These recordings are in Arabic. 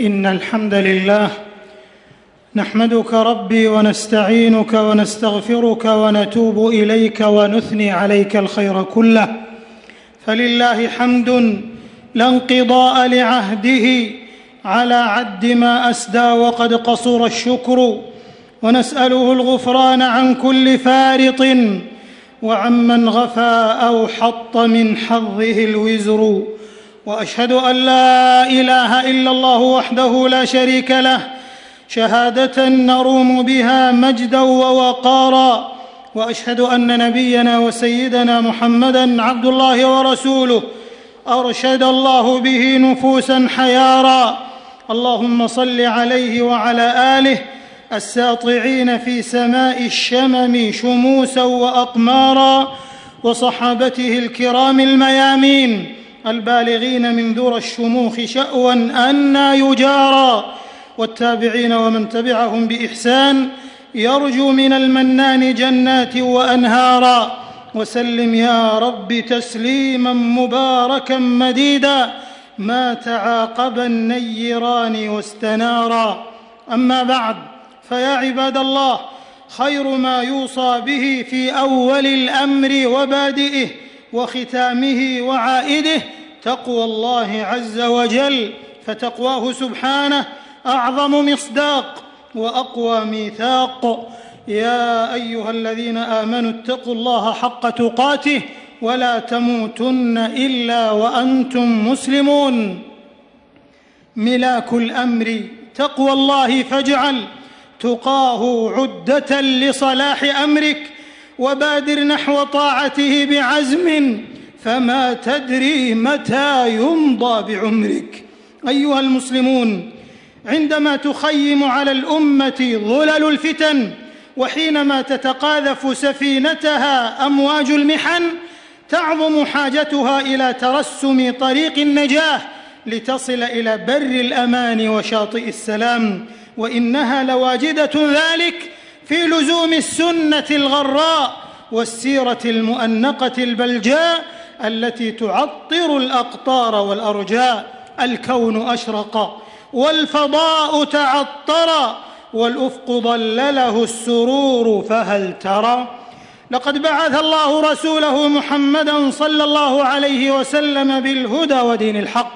إن الحمد لله نحمدك ربي ونستعينك ونستغفرك ونتوب إليك ونثني عليك الخير كله. فلله حمد لا انقضاء لعهده على عد ما أسدى وقد قصر الشكر. ونسأله الغفران عن كل فارط وعمن غفى أو حط من حظه الوزر. وأشهد أن لا إله إلا الله وحده لا شريك له شهادة نروم بها مجدا ووقارا وأشهد أن نبينا وسيدنا محمدا عبد الله ورسوله أرشد الله به نفوسا حيارا. اللهم صل عليه وعلى آله الساطعين في سماء الشمم شموسا وأقمارا وصحابته الكرام الميامين. البالغين من ذرى الشموخ شأوا أنا يجارى والتابعين ومن تبعهم بإحسان يرجو من المنان جنات وأنهارا. وسلم يا رب تسليما مباركا مديدا ما تعاقب النيران واستنارا. أما بعد فيا عباد الله خير ما يوصى به في أول الأمر وبادئه وختامه وعائده تقوى الله عز وجل فتقواه سبحانه أعظم مصداق وأقوى ميثاق. يا أيها الذين آمنوا اتقوا الله حق تقاته ولا تموتن إلا وأنتم مسلمون. ملاك الأمر تقوى الله فاجعل تقاه عدة لصلاح أمرك وبادر نحو طاعته بعزم فما تدري متى يمضى بعمرك. أيها المسلمون عندما تخيم على الأمة ظلل الفتن وحينما تتقاذف سفينتها أمواج المحن تعظم حاجتها إلى ترسم طريق النجاة لتصل إلى بر الأمان وشاطئ السلام وإنها لواجدة ذلك في لزوم السنة الغراء والسيرة المؤنقة البلجاء التي تعطر الأقطار والأرجاء الكون أشرق والفضاء تعطر والأفق ظلله السرور فهل ترى؟ لقد بعث الله رسوله محمدا صلى الله عليه وسلم بالهدى ودين الحق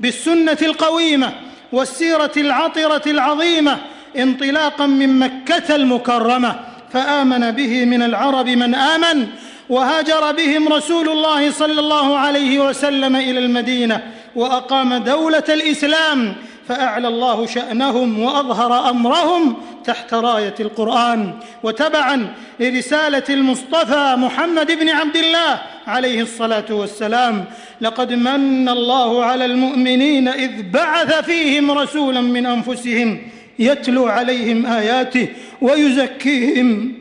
بالسنة القويمة والسيرة العطرة العظيمة انطلاقا من مكة المكرمة فآمن به من العرب من آمن وهاجر بهم رسول الله صلى الله عليه وسلم إلى المدينة وأقام دولة الإسلام فأعلى الله شأنهم وأظهر أمرهم تحت راية القرآن وتبعا لرسالة المصطفى محمد بن عبد الله عليه الصلاة والسلام. لقد من الله على المؤمنين إذ بعث فيهم رسولا من أنفسهم يتلو عليهم آياته ويزكيهم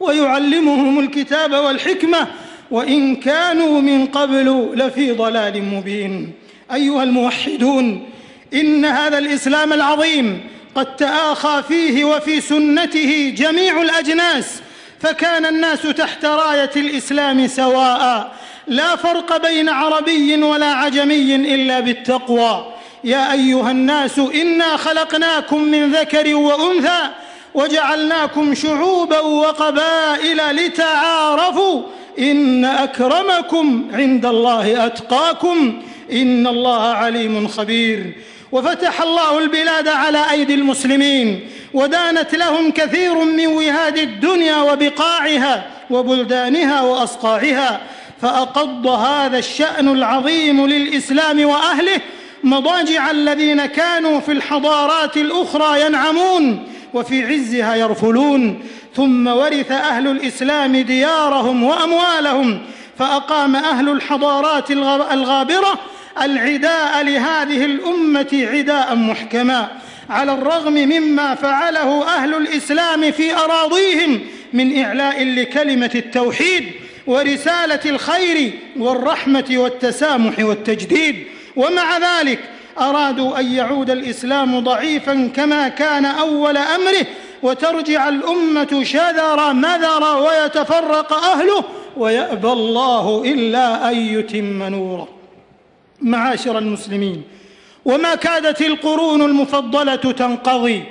ويعلمهم الكتاب والحكمة وإن كانوا من قبل لفي ضلال مبين. أيها الموحدون إن هذا الإسلام العظيم قد تآخى فيه وفي سنته جميع الأجناس فكان الناس تحت راية الإسلام سواء. لا فرق بين عربي ولا عجمي إلا بالتقوى. يا أيها الناس إنا خلقناكم من ذكر وأنثى وجعلناكم شعوبا وقبائل لتعارفوا إن أكرمكم عند الله أتقاكم إن الله عليم خبير. وفتح الله البلاد على أيدي المسلمين ودانت لهم كثير من وهاد الدنيا وبقاعها وبلدانها وأصقاعها فأقض هذا الشأن العظيم للإسلام وأهله مضاجع الذين كانوا في الحضارات الأخرى ينعمون وفي عزها يرفلون. ثم ورث أهل الإسلام ديارهم وأموالهم فأقام أهل الحضارات الغابرة العداء لهذه الأمة عداء محكما. على الرغم مما فعله أهل الإسلام في أراضيهم من إعلاء لكلمة التوحيد ورسالة الخير والرحمة والتسامح والتجديد. ومع ذلك أرادوا أن يعود الإسلام ضعيفا كما كان أول أمره وترجع الأمة شذر مذر ويتفرق أهله ويأبى الله إلا أن يتم نوره. معاشر المسلمين وما كادت القرون المفضلة تنقضي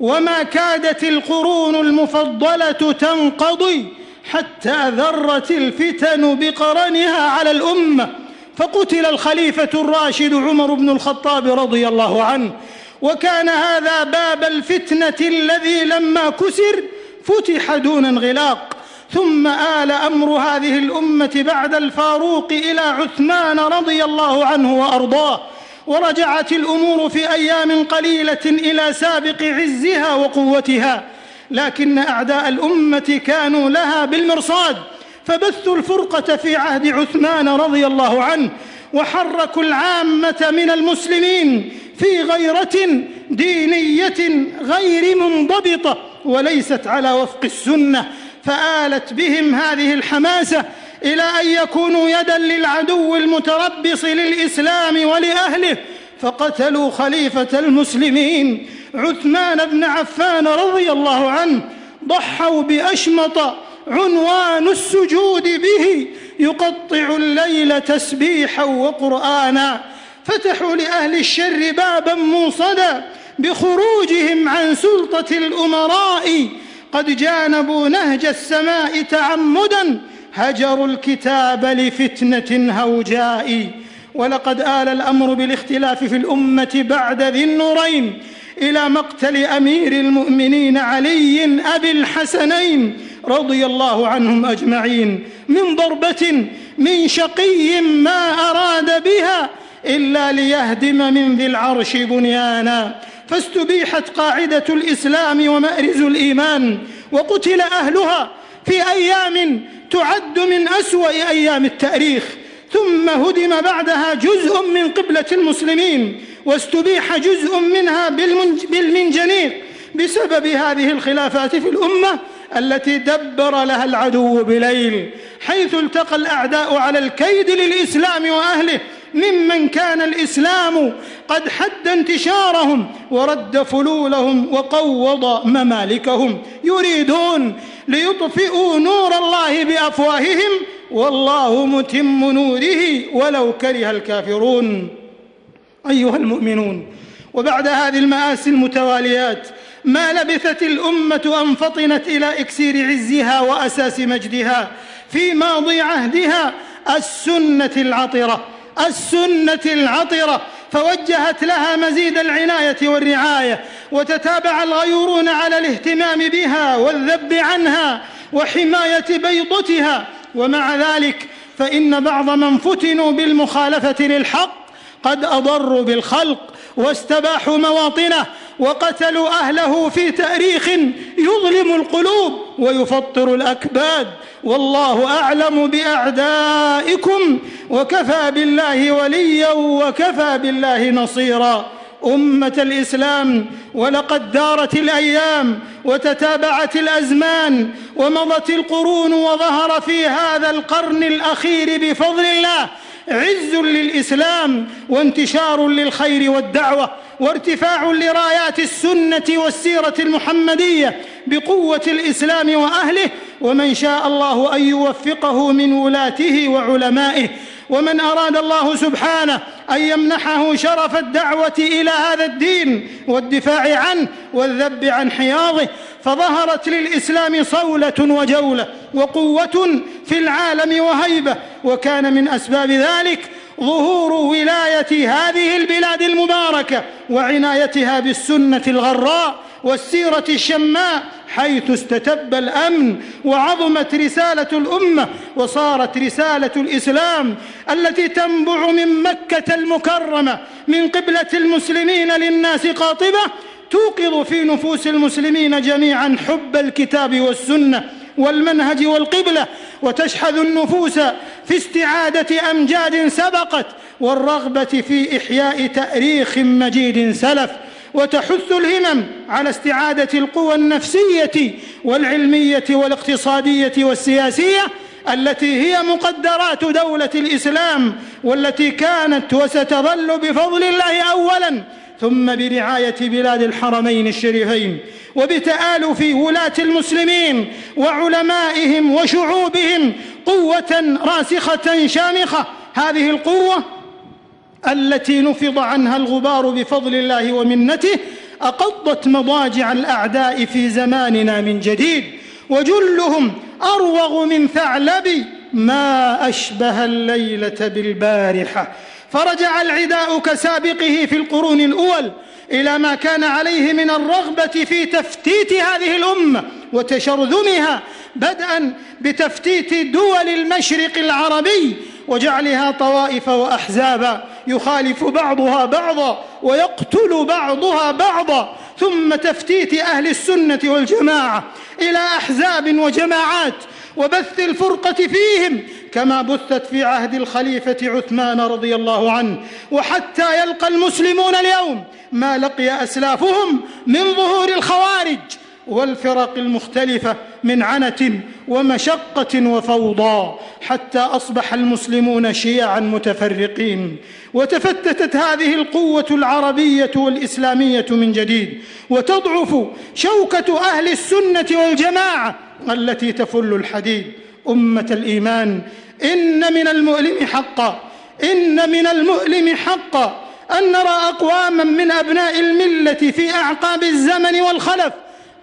وما كادت القرون المفضلة تنقضي حتى ذرت الفتن بقرنها على الأمة. فقتل الخليفة الراشد عمر بن الخطاب رضي الله عنه. وكان هذا باب الفتنة الذي لما كسر فتح دون انغلاق. ثم آل أمر هذه الأمة بعد الفاروق إلى عثمان رضي الله عنه وأرضاه. ورجعت الأمور في أيام قليلة إلى سابق عزها وقوتها. لكن أعداء الأمة كانوا لها بالمرصاد. فبثوا الفرقة في عهد عثمان رضي الله عنه وحركوا العامة من المسلمين في غيرة دينية غير منضبطة وليست على وفق السنة فآلت بهم هذه الحماسة إلى أن يكونوا يدا للعدو المتربص للإسلام ولأهله فقتلوا خليفة المسلمين عثمان بن عفان رضي الله عنه ضحوا بأشمط عنوان السجود به يقطع الليل تسبيحا وقرآنا. فتحوا لأهل الشر بابا موصدا بخروجهم عن سلطة الأمراء. قد جانبوا نهج السماء تعمدا هجروا الكتاب لفتنة هوجاء. ولقد آل الأمر بالاختلاف في الأمة بعد ذي النورين إلى مقتل أمير المؤمنين علي أبي الحسنين. رضي الله عنهم أجمعين من ضربة من شقي ما أراد بها إلا ليهدم من ذي العرش بنيانا فاستبيحت قاعدة الإسلام ومأرز الإيمان وقتل أهلها في أيام تعد من أسوأ أيام التاريخ ثم هدم بعدها جزء من قبلة المسلمين واستبيح جزء منها بالمنجنيق بسبب هذه الخلافات في الأمة التي دبر لها العدو بليل حيث التقى الأعداء على الكيد للإسلام وأهله. ممن كان الإسلام قد حد انتشارهم ورد فلولهم وقوض ممالكهم. يريدون ليطفئوا نور الله بأفواههم والله متم نوره ولو كره الكافرون. أيها المؤمنون وبعد هذه المآسي المتواليات ما لبثت الأمة أن فطنت إلى إكسير عزها وأساس مجدها في ماضي عهدها السنة العطرة السنة العطرة. فوجهت لها مزيد العناية والرعاية وتتابع الغيورون على الاهتمام بها والذب عنها وحماية بيضتها. ومع ذلك فإن بعض من فتنوا بالمخالفة للحق قد أضروا بالخلق واستباحوا مواطنه وقتلوا أهله في تاريخ يظلم القلوب ويفطر الأكباد. والله أعلم بأعدائكم وكفى بالله وليا وكفى بالله نصيرا. أمة الإسلام ولقد دارت الأيام وتتابعت الأزمان ومضت القرون وظهر في هذا القرن الأخير بفضل الله عز للإسلام وانتشار للخير والدعوة وارتفاع لرايات السنة والسيرة المحمدية بقوة الإسلام وأهله ومن شاء الله أن يوفقه من ولاته وعلمائه. ومن أراد الله سبحانه أن يمنحه شرف الدعوة إلى هذا الدين والدفاع عنه والذب عن حياضه فظهرت للإسلام صولة وجولة وقوة في العالم وهيبة وكان من أسباب ذلك ظهور ولاية هذه البلاد المباركة وعنايتها بالسنة الغراء والسيرة الشماء حيث استتب الأمن وعظمت رسالة الأمة وصارت رسالة الإسلام التي تنبع من مكة المكرمة من قبلة المسلمين للناس قاطبة توقظ في نفوس المسلمين جميعا حب الكتاب والسنة والمنهج والقبلة وتشحذ النفوس في استعادة أمجاد سبقت والرغبة في إحياء تأريخ مجيد سلف وتحث الهمم على استعادة القوى النفسية والعلمية والاقتصادية والسياسية التي هي مقدرات دولة الإسلام والتي كانت وستظل بفضل الله اولا ثم برعاية بلاد الحرمين الشريفين وبتآلف ولاة المسلمين وعلمائهم وشعوبهم قوة راسخة شامخة. هذه القوة التي نفض عنها الغبار بفضل الله ومنته أقضت مضاجع الأعداء في زماننا من جديد وجلهم أروغ من ثعلب ما أشبه الليلة بالبارحة. فرجع العداء كسابقه في القرون الأول إلى ما كان عليه من الرغبة في تفتيت هذه الأمة وتشرذمها بدءا بتفتيت دول المشرق العربي وجعلها طوائف واحزابا. يخالف بعضها بعضا ويقتل بعضها بعضا ثم تفتيت أهل السنة والجماعة إلى أحزاب وجماعات وبث الفرقة فيهم كما بثت في عهد الخليفة عثمان رضي الله عنه وحتى يلقى المسلمون اليوم ما لقي أسلافهم من ظهور الخوارج. والفرق المختلفة من عنة ومشقة وفوضى حتى أصبح المسلمون شيعا متفرقين. وتفتتت هذه القوة العربية والإسلامية من جديد وتضعف شوكة أهل السنة والجماعة التي تفل الحديد. أمة الإيمان إن من المؤلم حقا إن من المؤلم حقا أن نرى أقواما من أبناء الملة في أعقاب الزمن والخلف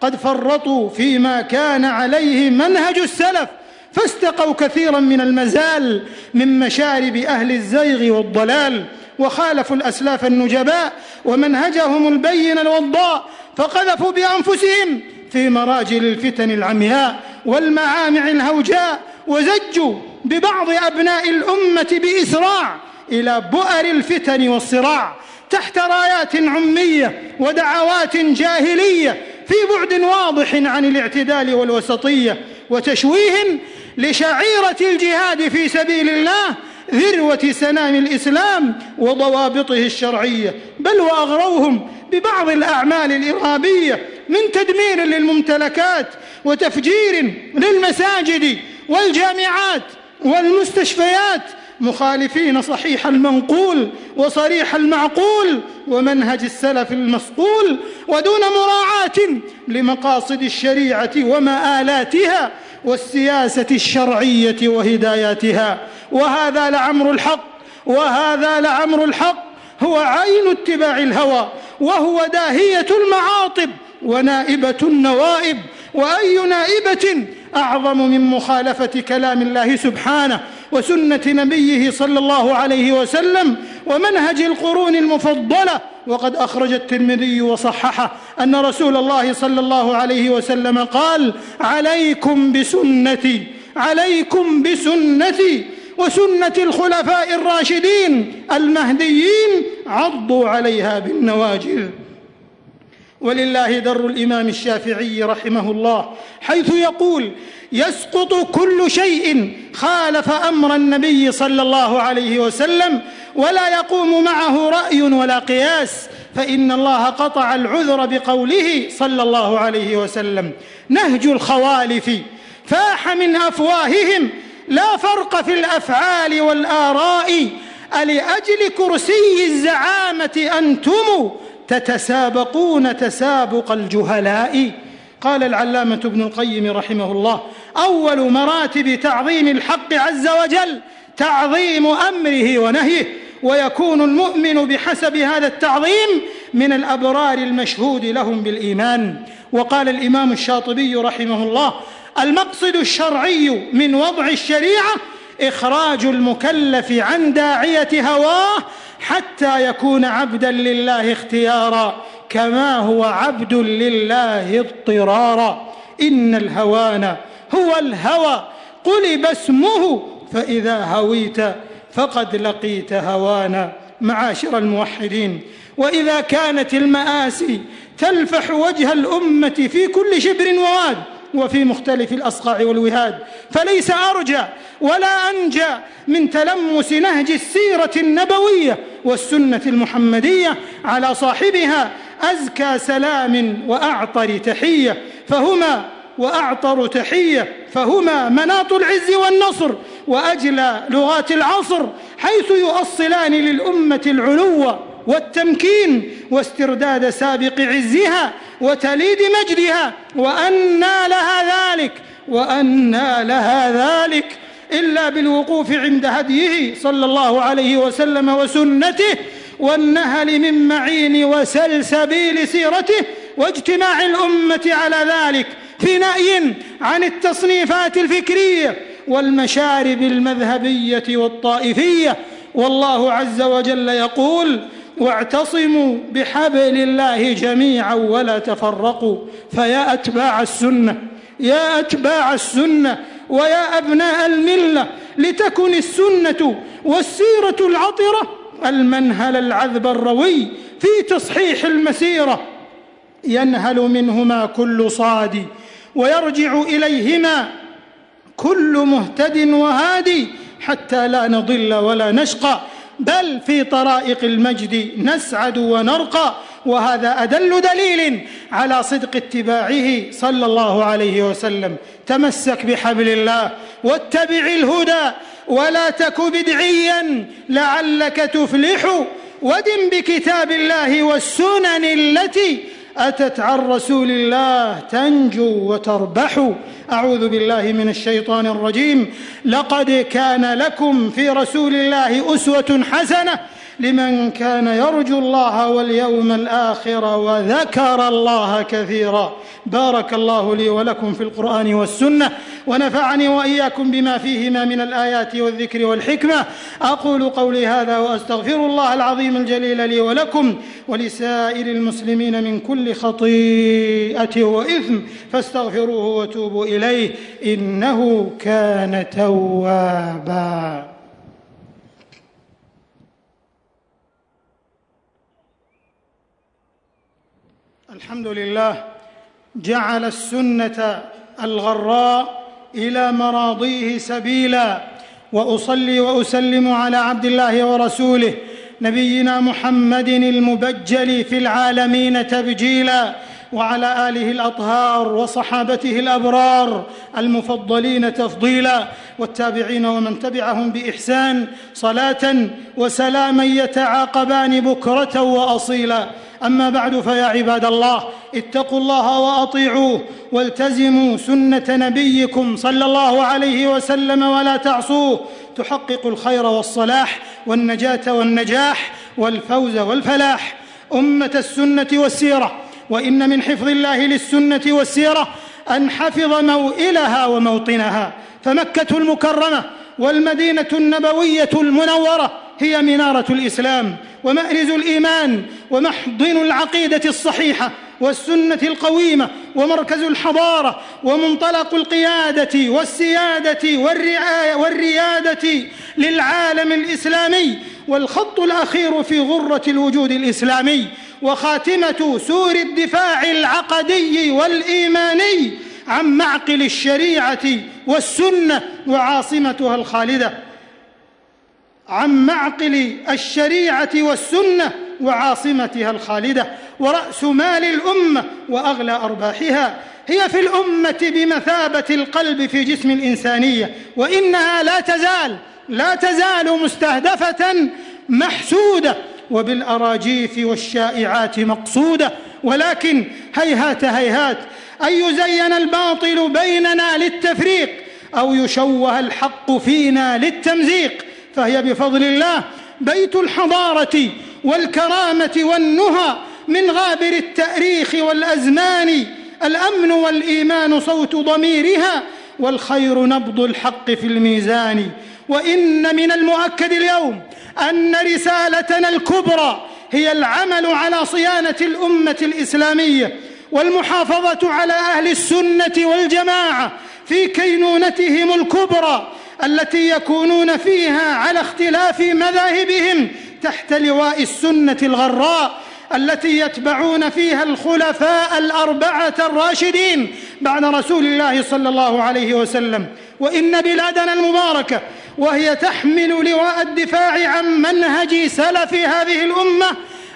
قد فرطوا فيما كان عليه منهج السلف فاستقوا كثيرا من المزال من مشارب أهل الزيغ والضلال وخالفوا الأسلاف النجباء ومنهجهم البين الوضاء فقذفوا بأنفسهم في مراجل الفتن العمياء والمعامع الهوجاء وزجوا ببعض أبناء الأمة بإسراع إلى بؤر الفتن والصراع تحت رايات عمية ودعوات جاهلية في بعد واضح عن الاعتدال والوسطية وتشويه لشعيرة الجهاد في سبيل الله ذروة سنام الإسلام وضوابطه الشرعية بل وأغروهم ببعض الأعمال الإرهابية من تدمير للممتلكات وتفجير للمساجد والجامعات والمستشفيات مخالفين صحيح المنقول وصريح المعقول ومنهج السلف المصقول ودون مراعاة لمقاصد الشريعة ومآلاتها والسياسة الشرعية وهداياتها. وهذا لعمر الحق وهذا لعمر الحق هو عين اتباع الهوى وهو داهية المعاطب ونائبة النوائب. وأي نائبة أعظم من مخالفة كلام الله سبحانه وسنة نبيه صلى الله عليه وسلم ومنهج القرون المفضلة. وقد أخرج الترمذي وصححه أن رسول الله صلى الله عليه وسلم قال عليكم بسنتي عليكم بسنتي وسنة الخلفاء الراشدين المهديين عضوا عليها بالنواجذ. ولله در الإمام الشافعي رحمه الله حيث يقول يسقط كل شيء خالف أمر النبي صلى الله عليه وسلم ولا يقوم معه رأي ولا قياس فإن الله قطع العذر بقوله صلى الله عليه وسلم نهج الخوالف فاح من أفواههم لا فرق في الأفعال والآراء ألأجل كرسي الزعامة أنتم تتسابقون تسابق الجهلاء. قال العلامة ابن القيم رحمه الله أول مراتب تعظيم الحق عز وجل تعظيم أمره ونهيه ويكون المؤمن بحسب هذا التعظيم من الأبرار المشهود لهم بالإيمان. وقال الإمام الشاطبي رحمه الله المقصد الشرعي من وضع الشريعة إخراج المكلف عن داعية هواه حتى يكون عبدا لله اختيارا كما هو عبد لله اضطرارا. إن الهوان هو الهوى قلب اسمه فإذا هويت فقد لقيت هوانا. معاشر الموحدين وإذا كانت المآسي تلفح وجه الأمة في كل شبر وواد وفي مختلف الأصقاع والوهاد. فليس أرجى ولا أنجى من تلمس نهج السيرة النبوية والسنة المحمدية على صاحبها أزكى سلام وأعطر تحية. فهما وأعطر تحية فهما مناط العز والنصر وأجلى لغات العصر حيث يؤصلان للأمة العلو والتمكين واسترداد سابق عزها وتليد مجدها وأنى لها ذلك وأنى لها ذلك إلا بالوقوف عند هديه صلى الله عليه وسلم وسنته والنهل من معين وسلسبيل سيرته واجتماع الأمة على ذلك في نأي عن التصنيفات الفكرية والمشارب المذهبية والطائفية. والله عز وجل يقول واعتصموا بحبل الله جميعا ولا تفرقوا فيا أتباع السنة يا أتباع السنة ويا أبناء الملة لتكن السنة والسيرة العطرة. المنهل العذب الروي في تصحيح المسيرة. ينهل منهما كل صاد ويرجع إليهما كل مهتد وهادي حتى لا نضل ولا نشقى. بل في طرائق المجد نسعد ونرقى وهذا أدل دليل على صدق اتباعه صلى الله عليه وسلم. تمسك بحبل الله واتبع الهدى ولا تك بدعيا لعلك تفلح ودم بكتاب الله والسنن التي أتت عن رسول الله تنجو وتربح. أعوذ بالله من الشيطان الرجيم. لقد كان لكم في رسول الله أسوة حسنة. لمن كان يرجو الله واليوم الآخر وذكر الله كثيرا. بارك الله لي ولكم في القرآن والسنة ونفعني وإياكم بما فيهما من الآيات والذكر والحكمة. أقول قولي هذا وأستغفر الله العظيم الجليل لي ولكم ولسائر المسلمين من كل خطيئة وإثم فاستغفروه وتوبوا إليه إنه كان توابا. الحمد لله جعل السنة الغراء إلى مراضيه سبيلا وأصلي وأسلم على عبد الله ورسوله نبينا محمد المبجل في العالمين تبجيلا. وعلى آله الأطهار وصحابته الأبرار المفضلين تفضيلا والتابعين ومن تبعهم بإحسان صلاة وسلاما يتعاقبان بكرة وأصيلا. أما بعد فيا عباد الله اتقوا الله وأطيعوه والتزموا سنة نبيكم صلى الله عليه وسلم ولا تعصوه. تحققوا الخير والصلاح والنجاة والنجاح والفوز والفلاح. أمة السنة والسيرة. وإن من حفظ الله للسنة والسيرة أن حفظ موئلها وموطنها. فمكة المكرمة والمدينة النبوية المنورة هي منارة الإسلام ومأرز الإيمان ومحضن العقيدة الصحيحة والسنة القويمة ومركز الحضارة ومنطلق القيادة والسيادة والرعاية والريادة للعالم الإسلامي والخط الأخير في غرة الوجود الإسلامي. وخاتمة سور الدفاع العقدي والإيماني عن معقل الشريعة والسنة وعاصمتها الخالدة. عن معقل الشريعة والسنة وعاصمتها الخالدة. ورأس مال الأمة وأغلى أرباحها. هي في الأمة بمثابة القلب في جسم الإنسانية. وإنها لا تزال لا تزال مستهدفة محسودة وبالأراجيف والشائعات مقصودة. ولكن هيهات هيهات أن يزين الباطل بيننا للتفريق أو يشوه الحق فينا للتمزيق. فهي بفضل الله بيت الحضارة والكرامة والنهى من غابر التأريخ والأزمان. الأمن والإيمان صوت ضميرها والخير نبض الحق في الميزان. وإن من المؤكد اليوم أن رسالتنا الكبرى هي العمل على صيانة الأمة الإسلامية والمحافظة على أهل السنة والجماعة في كينونتهم الكبرى التي يكونون فيها على اختلاف مذاهبهم تحت لواء السنة الغراء التي يتبعون فيها الخلفاء الأربعة الراشدين بعد رسول الله صلى الله عليه وسلم. وإن بلادنا المباركة وهي تحمل لواء الدفاع عن منهج سلف هذه الأمة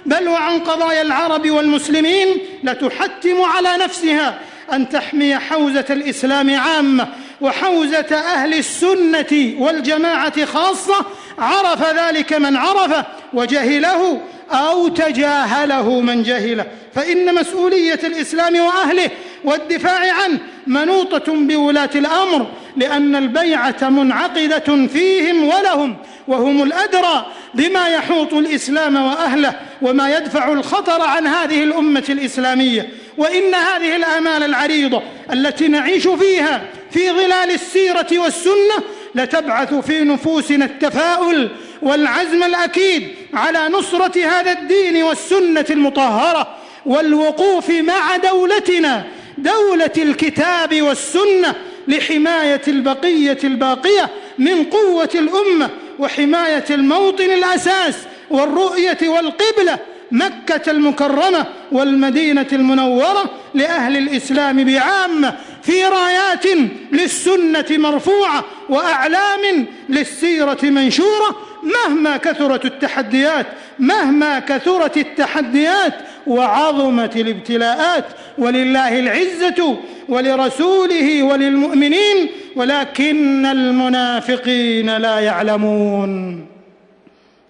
بل وعن قضايا العرب والمسلمين لتحتم على نفسها أن تحمي حوزة الإسلام عامة وحوزة أهل السنة والجماعة خاصة. عرف ذلك من عرفه وجهله أو تجاهله من جهله. فإن مسؤولية الإسلام وأهله والدفاع عنه منوطة بولاة الأمر لأن البيعة منعقدة فيهم ولهم وهم الأدرى بما يحوط الإسلام وأهله وما يدفع الخطر عن هذه الأمة الإسلامية. وإن هذه الآمال العريضة التي نعيش فيها في ظلال السيرة والسنة لتبعث في نفوسنا التفاؤل والعزم الأكيد على نصرة هذا الدين والسنة المطهرة والوقوف مع دولتنا دولة الكتاب والسنة لحماية البقية الباقية من قوة الأمة وحماية الموطن الأساس والرؤية والقبلة مكة المكرمة والمدينة المنورة لأهل الإسلام بعامة في رايات للسنة مرفوعة وأعلام للسيرة منشورة مهما كثرت التحديات مهما كثرت التحديات وعظمت الابتلاءات ولله العزة ولرسوله وللمؤمنين ولكن المنافقين لا يعلمون.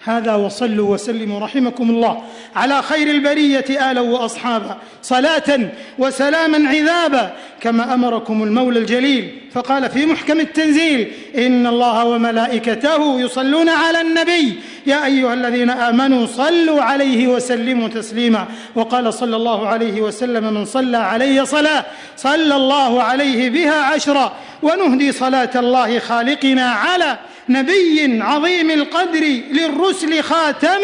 هذا وصلوا وسلموا رحمكم الله على خير البرية آلا وأصحابا صلاة وسلاما عذابا كما أمركم المولى الجليل فقال في محكم التنزيل إن الله وملائكته يصلون على النبي يا أيها الذين آمنوا صلوا عليه وسلموا تسليما وقال صلى الله عليه وسلم من صلى علي صلاة صلى الله عليه بها عشرا ونهدي صلاة الله خالقنا على نبي عظيم القدر للرسل خاتم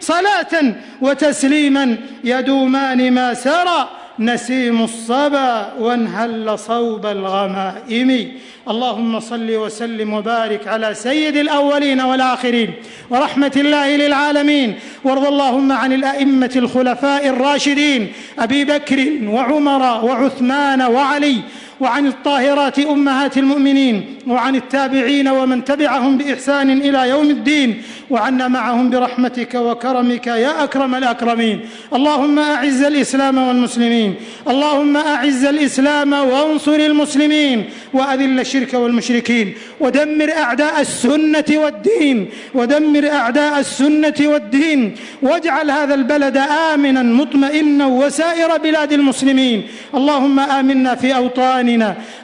صلاة وتسليما يدومان ما سرى نسيم الصبا وانهل صوب الغمائم. اللهم صل وسلم وبارك على سيد الأولين والآخرين. ورحمة الله للعالمين. وارض اللهم عن الأئمة الخلفاء الراشدين أبي بكر وعمر وعثمان وعلي وعن الطاهرات أمهات المؤمنين وعن التابعين ومن تبعهم بإحسان إلى يوم الدين وعنا معهم برحمتك وكرمك يا أكرم الأكرمين. اللهم أعز الإسلام والمسلمين اللهم أعز الإسلام وانصر المسلمين وأذل الشرك والمشركين ودمر أعداء السنة والدين ودمر أعداء السنة والدين واجعل هذا البلد آمنا مطمئنا وسائر بلاد المسلمين. اللهم آمنا في اوطاننا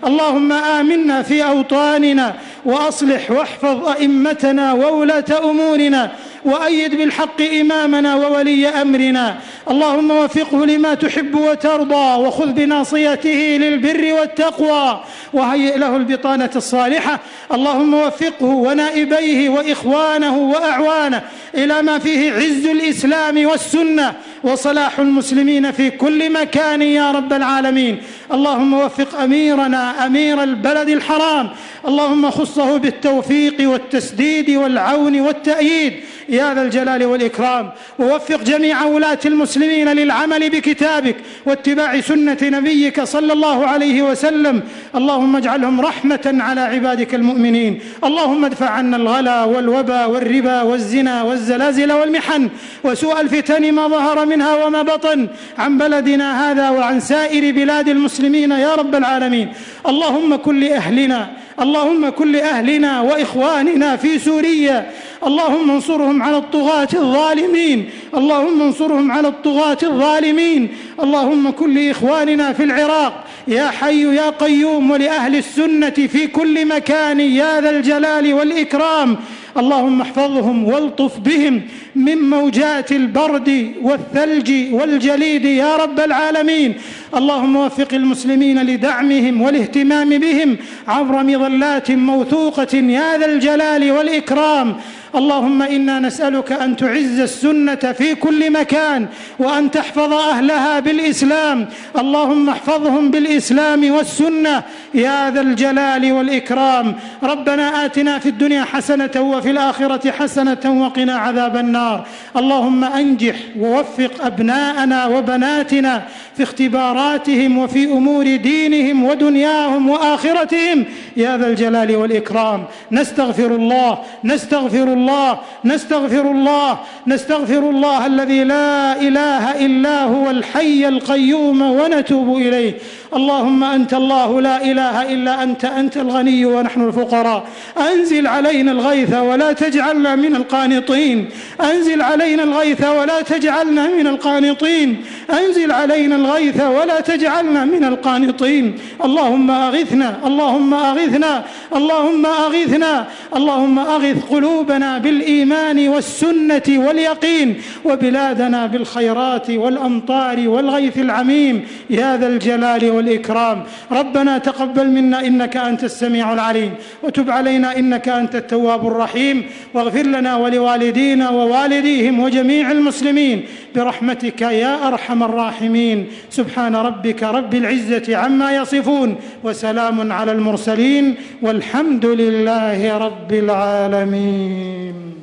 اللهم آمنا في أوطاننا وأصلح واحفظ أئمتنا وولاة أمورنا وأيد بالحق إمامنا وولي أمرنا. اللهم وفقه لما تحب وترضى وخذ بناصيته للبر والتقوى وهيئ له البطانة الصالحة. اللهم وفقه ونائبيه وإخوانه وأعوانه إلى ما فيه عز الإسلام والسنة وصلاح المسلمين في كل مكان يا رب العالمين. اللهم وفق أميرنا أمير البلد الحرام. اللهم خصه بالتوفيق والتسديد والعون والتأييد. يا ذا الجلال والإكرام. ووفق جميع ولاة المسلمين للعمل بكتابك واتباع سنة نبيك صلى الله عليه وسلم. اللهم اجعلهم رحمة على عبادك المؤمنين. اللهم ادفع عنا الغلا والوبا والربا والزنا والزلازل والمحن. وسوء الفتن ما ظهر منها وما بطن عن بلدنا هذا وعن سائر بلاد المسلمين يا رب العالمين. اللهم كن لأهلنا اللهم كن لأهلنا وإخواننا في سوريا. اللهم انصرهم على الطغاة الظالمين. اللهم انصرهم على الطغاة الظالمين. اللهم كن لإخواننا في العراق. يا حي يا قيوم ولأهل السنة في كل مكان يا ذا الجلال والإكرام. اللهم احفظهم والطف بهم من موجات البرد والثلج والجليد يا رب العالمين. اللهم وفق المسلمين لدعمهم والاهتمام بهم عبر مظلات موثوقة يا ذا الجلال والإكرام. اللهم إنا نسألك أن تعز السنة في كل مكان وأن تحفظ أهلها بالإسلام. اللهم احفظهم بالإسلام والسنة. يا ذا الجلال والإكرام. ربنا آتنا في الدنيا حسنة وفي الآخرة حسنة وقنا عذاب النار. اللهم أنجح ووفق أبناءنا وبناتنا في اختباراتهم وفي أمور دينهم ودنياهم وآخرتهم. يا ذا الجلال والإكرام. نستغفر الله. نستغفر الله. نستغفر الله نستغفر الله الذي لا إله إلا هو الحي القيوم ونتوب إليه. اللهم أنت الله لا إله إلا أنت أنت الغني ونحن الفقراء. أنزل علينا الغيث ولا تجعلنا من القانطين. أنزل علينا الغيث ولا تجعلنا من القانطين. أنزل علينا الغيث ولا تجعلنا من القانطين. اللهم أغثنا اللهم أغثنا اللهم أغثنا اللهم أغث قلوبنا بالإيمان والسنة واليقين وبلادنا بالخيرات والأمطار والغيث العميم. يا ذا الجلال والإكرام. ربنا تقبل منا إنك أنت السميع العليم. وتب علينا إنك أنت التواب الرحيم. واغفر لنا ولوالدينا ووالديهم وجميع المسلمين برحمتك يا أرحم الراحمين. سبحان ربك رب العزة عما يصفون وسلام على المرسلين والحمد لله رب العالمين.